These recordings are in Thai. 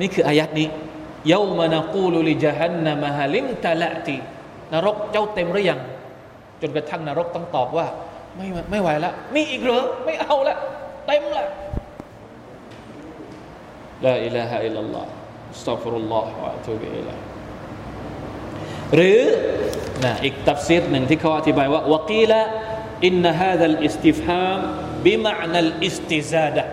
นี่คืออายัดนี้يوم نقول لجهنم هل امتلأتนรกเจ้าเต็มหรือยัง จนกระทั่งนรกต้องตอบว่า ไม่ไม่ไหวแล้วมีอีกเหรอไม่เอาละเต็มละلا إله إلا الله أستغفر الله وأتوب إليهหรือนะอีกตัฟซีรหนึ่งที่เขาอธิบายว่าوقيل إن هذا الاستفهامบิมะนัลอิสติซาดะ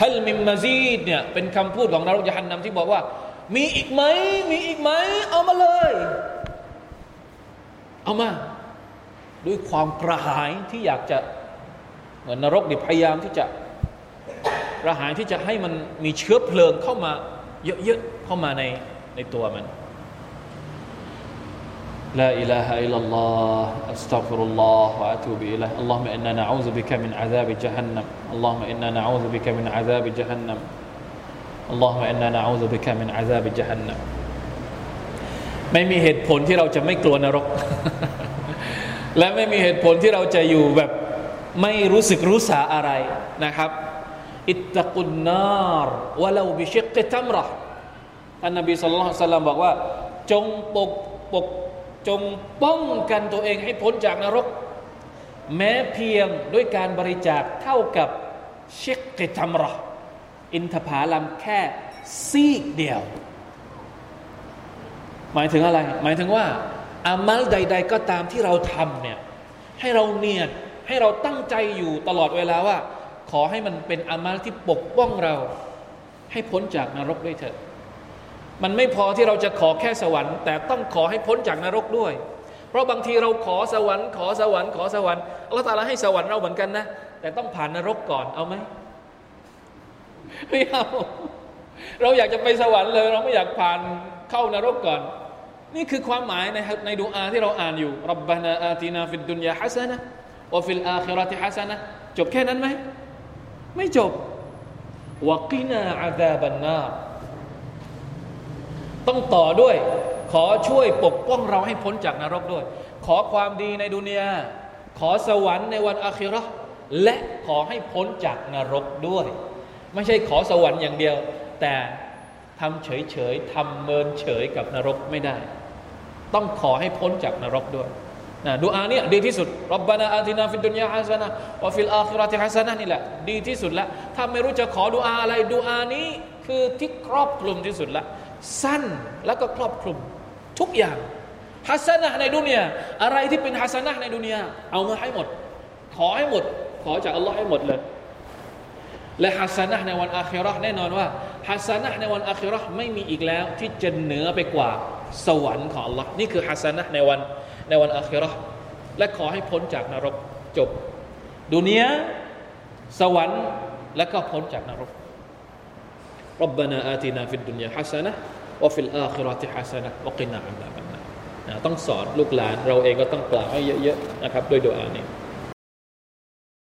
ฮัลมิมมาซีดเนี่ยเป็นคำพูดของนรกยะฮันนำที่บอกว่า มีอีกไหมมีอีกไหมเอามาเลย เอามา ด้วยความกระหายที่อยากจะเหมือนนรกดิพยายามที่จะกระหายที่จะให้มันมีเชื้อเพลิงเข้ามา เยอะๆเข้ามาในในตัวมัน لا إله إلا الله أستغفر الله وأتوب إليه اللهم إنا نعوذ بك من عذاب جهنم اللهم إنا نعوذ بك من عذاب جهنم اللهم إنا نعوذ بك من عذاب جهنم ไม่มีเหตุผลที่เราจะไม่กลัวนรก และไม่มีเหตุผลที่เราจะอยู่แบบไม่รู้สึกรู้สาอะไรนะครับ อิตตะกุนนารวะลาบิชิกตัมรห์ท่านนบีสุลต่านบอกว่า จงปกปก จงป้องกันตัวเองให้พ้นจากนรก แม้เพียงด้วยการบริจาคเท่ากับเชกเกตัมรออินทผาลัมแค่ซีกเดียว หมายถึงอะไร หมายถึงว่า อามัลใด ๆ ก็ตามที่เราทำเนี่ยให้เราเนียดให้เราตั้งใจอยู่ตลอดเวลาว่า ขอให้มันเป็นอามัลที่ปกป้องเรา ให้พ้นจากนรกด้วยเถิด มันไม่พอที่เราจะขอแค่สวรรค์ แต่ต้องขอให้พ้นจากนรกด้วย เพราะบางทีเราขอสวรรค์ขอสวรรค์ขอสวรรค์อัลลอฮฺตาลาให้สวรรค์เราเหมือนกันนะ แต่ต้องผ่านนรกก่อนเอาไหมไม่เอาเราอยากจะไปสวรรค์เลย เราไม่อยากผ่านเข้านรกก่อน นี่คือความหมายในในดูอาที่เราอ่านอยู่ربنا آتنا في الدنيا حسنة وفي الآخرة حسنةจบแค่นั้นไหม ไม่จบวกินาอาดาบันนา ต้องต่อด้วย ขอช่วยปกป้องเราให้พ้นจากนรกด้วย ขอความดีในดุนยาขอสวรรค์ในวันอาคิรอและขอให้พ้นจากนรกด้วย ไม่ใช่ขอสวรรค์อย่างเดียว แต่ทำเฉยๆทำเมินเฉยกับนรกไม่ได้ ต้องขอให้พ้นจากนรกด้วยนะดูอาเนี่ยดีที่สุดربنا آتنا في الدنيا حسنة وفي الآخرة حسنةนี่แหละดีที่สุดละถ้าไม่รู้จะขอดูอาอะไรดูอานี้คือที่ครอบคลุมที่สุดละ สั้นแล้วก็ครอบคลุมทุกอย่างحسنة ในดุนยาอะไรที่เป็น حسنة ในดุนยาเอามาให้หมด ขอให้หมด ขอจากอัลลอฮ์ให้หมดเลย และ حسنة ในวันอาคิรอแน่นอนว่า حسنة ในวันอาคิรอไม่มีอีกแล้ว ที่จะเหนือไปกว่าสวรรค์ของอัลลอฮ์นี่คือฮัสนะในวันในวันอาคิรอและขอให้พ้นจากนรกจบดุนยาสวรรค์และก็พ้นจากนรก ربنا آتنا في الدنيا حسنة وفي الآخرة حسنة وقنا عذاب النار ต้องสอนลูกหลานเราเองก็ต้องกล่าวให้เยอะๆนะครับด้วยดุอานี้